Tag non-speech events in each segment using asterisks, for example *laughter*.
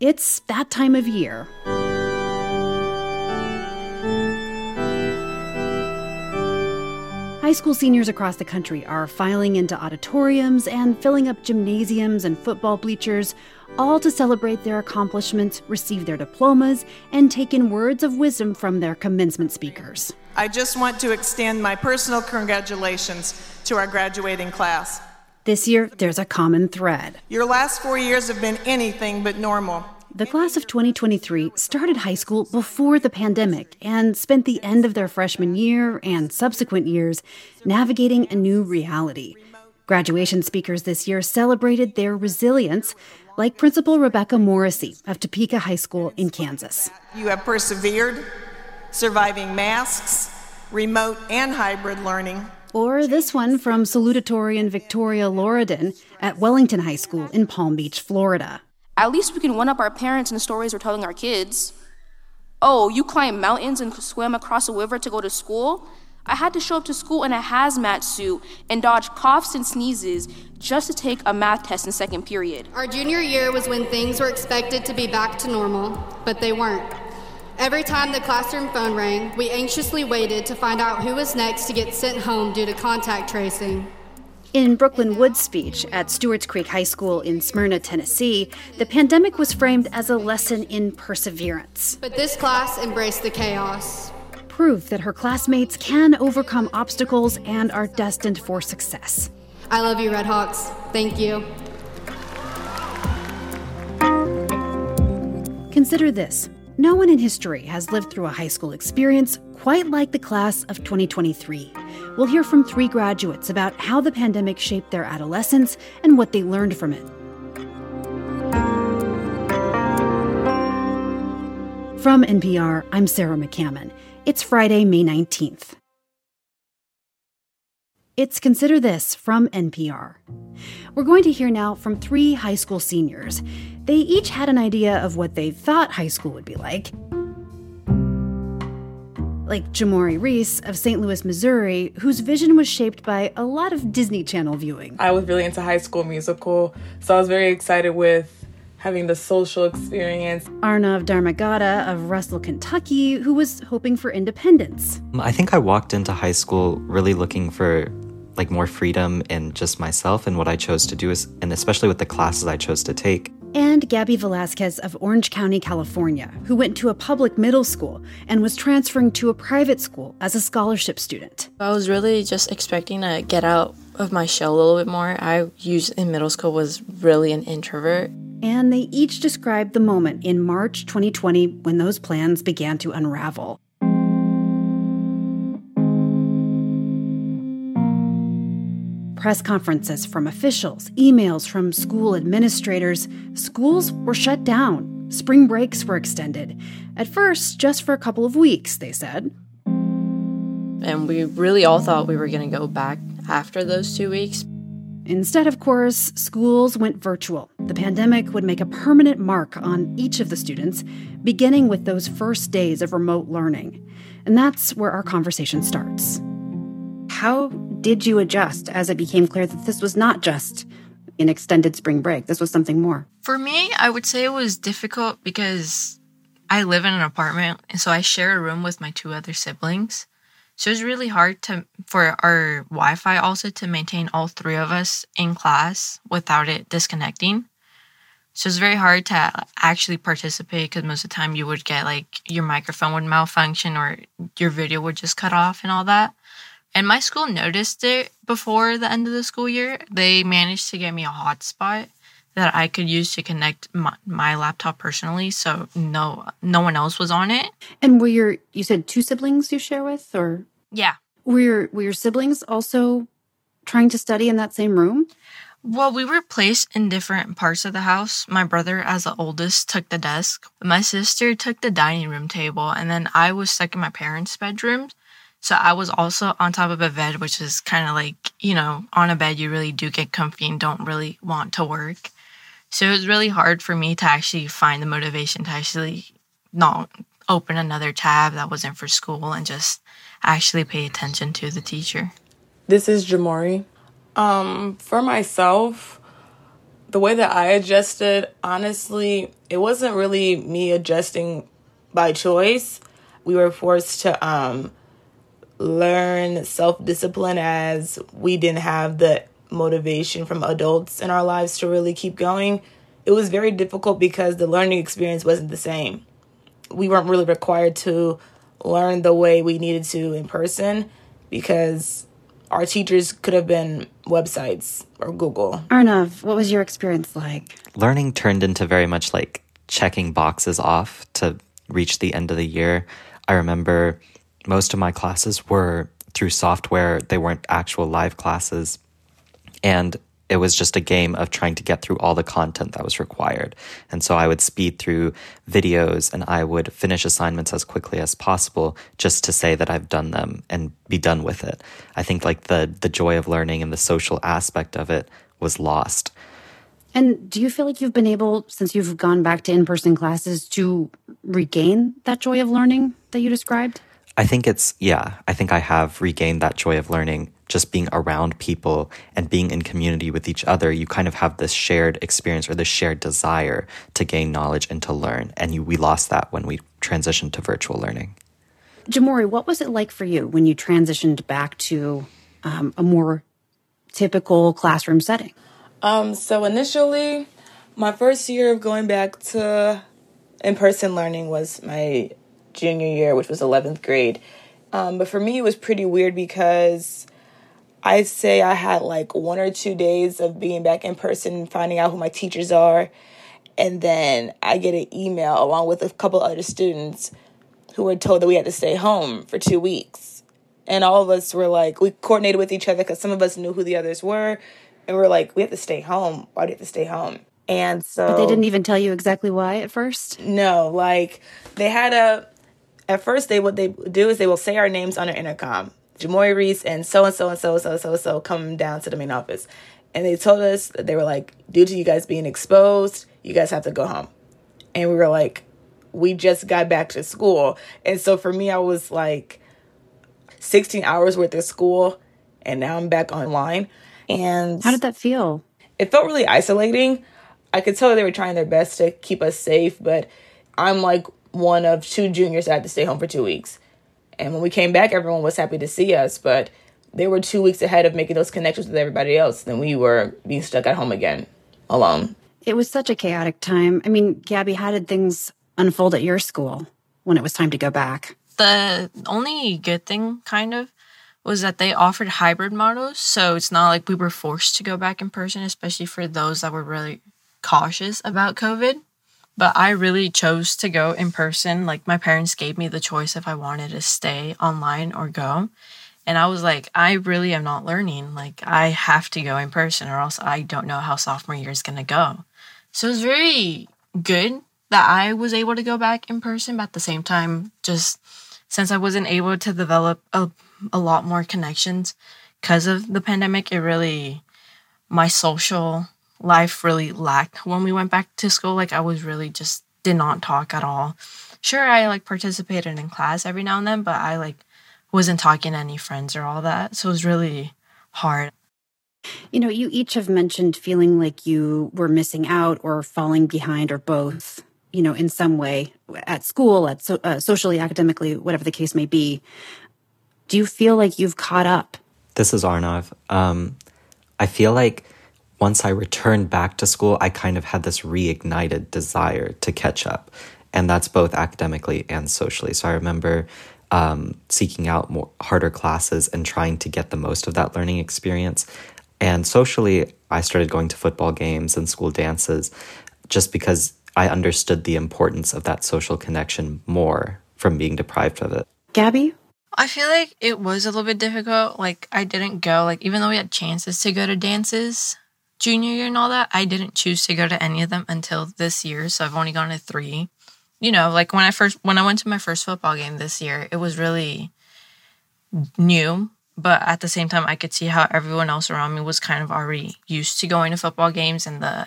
It's that time of year. High school seniors across the country are filing into auditoriums and filling up gymnasiums and football bleachers, all to celebrate their accomplishments, receive their diplomas, and take in words of wisdom from their commencement speakers. I just want to extend my personal congratulations to our graduating class. This year, there's a common thread. Your last four years have been anything but normal. The class of 2023 started high school before the pandemic and spent the end of their freshman year and subsequent years navigating a new reality. Graduation speakers this year celebrated their resilience, like Principal Rebecca Morrissey of Topeka High School in Kansas. You have persevered, surviving masks, remote and hybrid learning. Or this one from salutatorian Victoria Loridan at Wellington High School in Palm Beach, Florida. At least we can one up our parents in the stories we're telling our kids. Oh, you climbed mountains and swam across a river to go to school? I had to show up to school in a hazmat suit and dodge coughs and sneezes just to take a math test in second period. Our junior year was when things were expected to be back to normal, but they weren't. Every time the classroom phone rang, we anxiously waited to find out who was next to get sent home due to contact tracing. In Brooklyn Wood's speech at Stewart's Creek High School in Smyrna, Tennessee, the pandemic was framed as a lesson in perseverance. But this class embraced the chaos. Proof that her classmates can overcome obstacles and are destined for success. I love you, Red Hawks. Thank you. Consider this no one in history has lived through a high school experience quite like the class of 2023. We'll hear from three graduates about how the pandemic shaped their adolescence and what they learned from it. From NPR, I'm Sarah McCammon. It's Friday, May 19th. It's Consider This from NPR. We're going to hear now from three high school seniors. They each had an idea of what they thought high school would be like. Like Jamori Reese of St. Louis, Missouri, whose vision was shaped by a lot of Disney Channel viewing. I was really into High School Musical, so I was very excited with having the social experience. Arnav Dharmagada of Russell, Kentucky, who was hoping for independence. I think I walked into high school really looking for like more freedom in just myself and what I chose to do, is, and especially with the classes I chose to take. And Gabby Velasquez of Orange County, California, who went to a public middle school and was transferring to a private school as a scholarship student. I was really just expecting to get out of my shell a little bit more. I used in middle school was really an introvert. And they each described the moment in March 2020 when those plans began to unravel. Press conferences from officials, emails from school administrators. Schools were shut down. Spring breaks were extended. At first, just for a couple of weeks, they said. And we really all thought we were going to go back after those two weeks. Instead, of course, schools went virtual. The pandemic would make a permanent mark on each of the students, beginning with those first days of remote learning. And that's where our conversation starts. How did you adjust as it became clear that this was not just an extended spring break? This was something more. For me, I would say it was difficult because I live in an apartment, and so I share a room with my two other siblings. So it was really hard to for our Wi-Fi also to maintain all three of us in class without it disconnecting. So it's very hard to actually participate because most of the time you would get like your microphone would malfunction or your video would just cut off and all that. And my school noticed it before the end of the school year. They managed to get me a hotspot that I could use to connect my, my, laptop personally, so no no one else was on it. And were your you said two siblings you share with, or yeah, were your were your siblings also trying to study in that same room? Well, we were placed in different parts of the house. My brother, as the oldest, took the desk. My sister took the dining room table, and then I was stuck in my parents' bedrooms. So I was also on top of a bed, which is kind of like, you know, on a bed, you really do get comfy and don't really want to work. So it was really hard for me to actually find the motivation to actually not open another tab that wasn't for school and just actually pay attention to the teacher. This is Jamori. Um, for myself, The way that I adjusted, honestly, it wasn't really me adjusting by choice. We were forced to um, learn self discipline as we didn't have the motivation from adults in our lives to really keep going. It was very difficult because the learning experience wasn't the same. We weren't really required to learn the way we needed to in person because our teachers could have been websites or Google. Arnav, what was your experience like? Learning turned into very much like checking boxes off to reach the end of the year. I remember most of my classes were through software, they weren't actual live classes. And it was just a game of trying to get through all the content that was required. And so I would speed through videos and I would finish assignments as quickly as possible just to say that I've done them and be done with it. I think like the the joy of learning and the social aspect of it was lost. And do you feel like you've been able since you've gone back to in-person classes to regain that joy of learning that you described? I think it's yeah, I think I have regained that joy of learning just being around people and being in community with each other, you kind of have this shared experience or this shared desire to gain knowledge and to learn. And you, we lost that when we transitioned to virtual learning. Jamori, what was it like for you when you transitioned back to um, a more typical classroom setting? Um, so initially, my first year of going back to in-person learning was my junior year, which was 11th grade. Um, but for me, it was pretty weird because I'd say I had like one or two days of being back in person, finding out who my teachers are. And then I get an email along with a couple other students who were told that we had to stay home for two weeks. And all of us were like, we coordinated with each other because some of us knew who the others were. And we are like, we have to stay home. Why do we have to stay home? And so. But they didn't even tell you exactly why at first? No, like they had a. At first, they what they do is they will say our names on an intercom Jamori Reese and so and so and so and so so so come down to the main office. And they told us that they were like, due to you guys being exposed, you guys have to go home. And we were like, we just got back to school. And so for me, I was like 16 hours worth of school and now I'm back online. And how did that feel? It felt really isolating. I could tell they were trying their best to keep us safe, but I'm like one of two juniors that had to stay home for two weeks. And when we came back, everyone was happy to see us, but they were two weeks ahead of making those connections with everybody else. Then we were being stuck at home again, alone. It was such a chaotic time. I mean, Gabby, how did things unfold at your school when it was time to go back? The only good thing, kind of, was that they offered hybrid models. So it's not like we were forced to go back in person, especially for those that were really cautious about COVID but I really chose to go in person. Like my parents gave me the choice if I wanted to stay online or go. And I was like, I really am not learning. Like I have to go in person or else I don't know how sophomore year is going to go. So it was very good that I was able to go back in person, but at the same time, just since I wasn't able to develop a, a lot more connections because of the pandemic, it really, my social life really lacked when we went back to school. Like I was really just did not talk at all. Sure, I like participated in class every now and then, but I like wasn't talking to any friends or all that. So it was really hard. You know, you each have mentioned feeling like you were missing out or falling behind or both, you know, in some way at school, at so, uh, socially, academically, whatever the case may be. Do you feel like you've caught up? This is Arnav. Um, I feel like once I returned back to school, I kind of had this reignited desire to catch up. And that's both academically and socially. So I remember um, seeking out more harder classes and trying to get the most of that learning experience. And socially, I started going to football games and school dances just because I understood the importance of that social connection more from being deprived of it. Gabby? I feel like it was a little bit difficult. Like, I didn't go, like, even though we had chances to go to dances, junior year and all that, I didn't choose to go to any of them until this year. So I've only gone to three. You know, like when I first when I went to my first football game this year, it was really new. But at the same time, I could see how everyone else around me was kind of already used to going to football games and the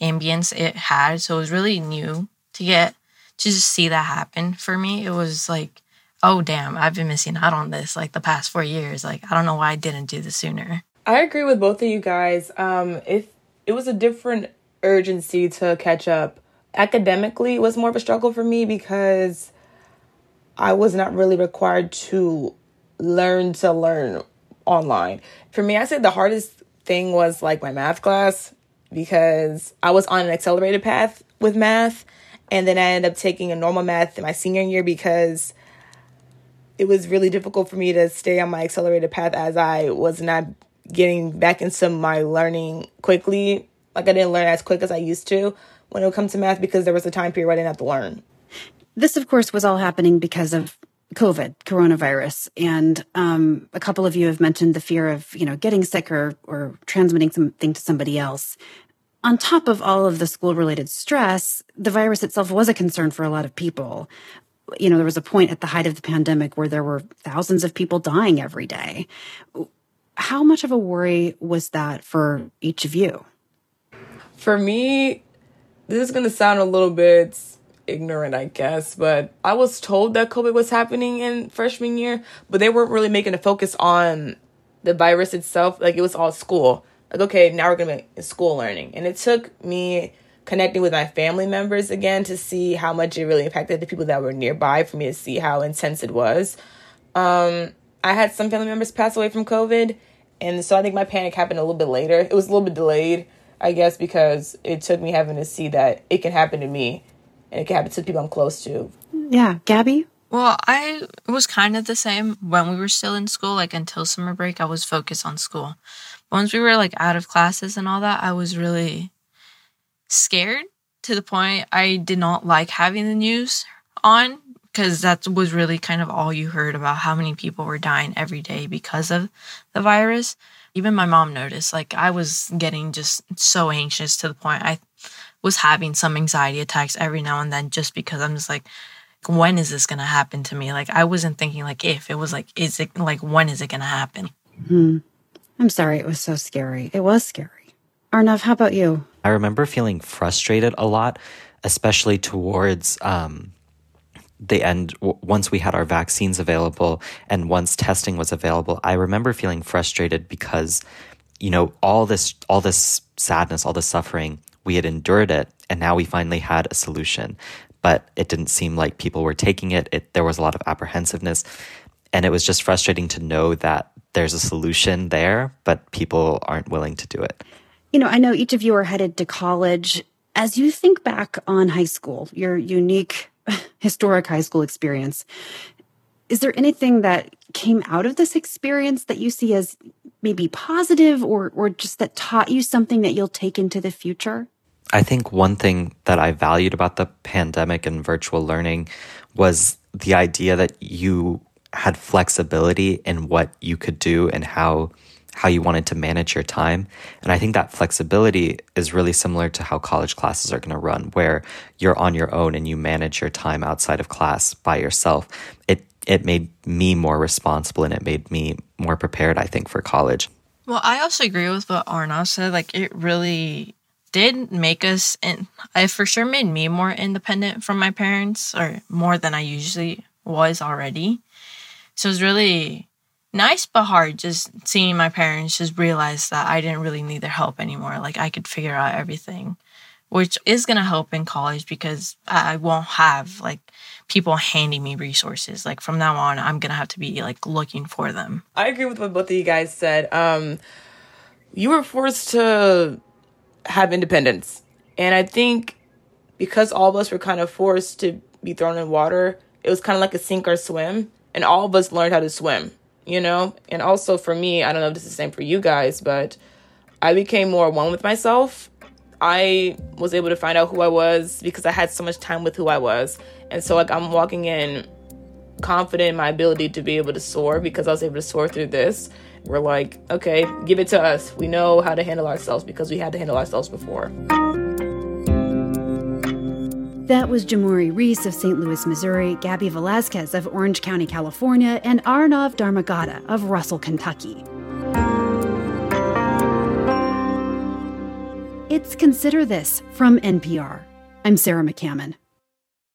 ambience it had. So it was really new to get to just see that happen for me. It was like, oh damn, I've been missing out on this like the past four years. Like I don't know why I didn't do this sooner. I agree with both of you guys. Um, if it was a different urgency to catch up. Academically, it was more of a struggle for me because I was not really required to learn to learn online. For me, I said the hardest thing was like my math class because I was on an accelerated path with math and then I ended up taking a normal math in my senior year because it was really difficult for me to stay on my accelerated path as I was not getting back into my learning quickly. Like I didn't learn as quick as I used to when it would come to math because there was a time period I didn't have to learn. This, of course, was all happening because of COVID, coronavirus, and um, a couple of you have mentioned the fear of you know getting sick or or transmitting something to somebody else. On top of all of the school related stress, the virus itself was a concern for a lot of people. You know, there was a point at the height of the pandemic where there were thousands of people dying every day. How much of a worry was that for each of you? For me, this is going to sound a little bit ignorant, I guess, but I was told that COVID was happening in freshman year, but they weren't really making a focus on the virus itself. Like it was all school. Like, okay, now we're going to be school learning. And it took me connecting with my family members again to see how much it really impacted the people that were nearby for me to see how intense it was. Um, I had some family members pass away from COVID, and so I think my panic happened a little bit later. It was a little bit delayed, I guess, because it took me having to see that it can happen to me and it can happen to people I'm close to. Yeah, Gabby? Well, I was kind of the same when we were still in school, like until summer break, I was focused on school. But Once we were like out of classes and all that, I was really scared to the point I did not like having the news on because that was really kind of all you heard about how many people were dying every day because of the virus. Even my mom noticed, like, I was getting just so anxious to the point I was having some anxiety attacks every now and then just because I'm just like, when is this going to happen to me? Like, I wasn't thinking like if, it was like, is it like, when is it going to happen? Hmm. I'm sorry. It was so scary. It was scary. Arnav, how about you? I remember feeling frustrated a lot, especially towards um, the end. Once we had our vaccines available and once testing was available, I remember feeling frustrated because, you know, all this, all this sadness, all this suffering, we had endured it, and now we finally had a solution. But it didn't seem like people were taking it. it there was a lot of apprehensiveness, and it was just frustrating to know that there's a solution there, but people aren't willing to do it. You know, I know each of you are headed to college. As you think back on high school, your unique, *laughs* historic high school experience, is there anything that came out of this experience that you see as maybe positive or, or just that taught you something that you'll take into the future? I think one thing that I valued about the pandemic and virtual learning was the idea that you had flexibility in what you could do and how how you wanted to manage your time. And I think that flexibility is really similar to how college classes are going to run, where you're on your own and you manage your time outside of class by yourself. It it made me more responsible and it made me more prepared, I think, for college. Well, I also agree with what Arnav said. Like, it really did make us, and I for sure made me more independent from my parents, or more than I usually was already. So it was really nice but hard just seeing my parents just realize that I didn't really need their help anymore. Like I could figure out everything, which is going to help in college because I won't have like people handing me resources. Like from now on, I'm going to have to be like looking for them. I agree with what both of you guys said. Um, you were forced to have independence. And I think because all of us were kind of forced to be thrown in water, it was kind of like a sink or swim. And all of us learned how to swim you know? And also for me, I don't know if this is the same for you guys, but I became more one with myself. I was able to find out who I was because I had so much time with who I was. And so like I'm walking in confident in my ability to be able to soar because I was able to soar through this. We're like, okay, give it to us. We know how to handle ourselves because we had to handle ourselves before. That was Jamori Reese of St. Louis, Missouri, Gabby Velasquez of Orange County, California, and Arnav Dharmagada of Russell, Kentucky. It's Consider This from NPR. I'm Sarah McCammon.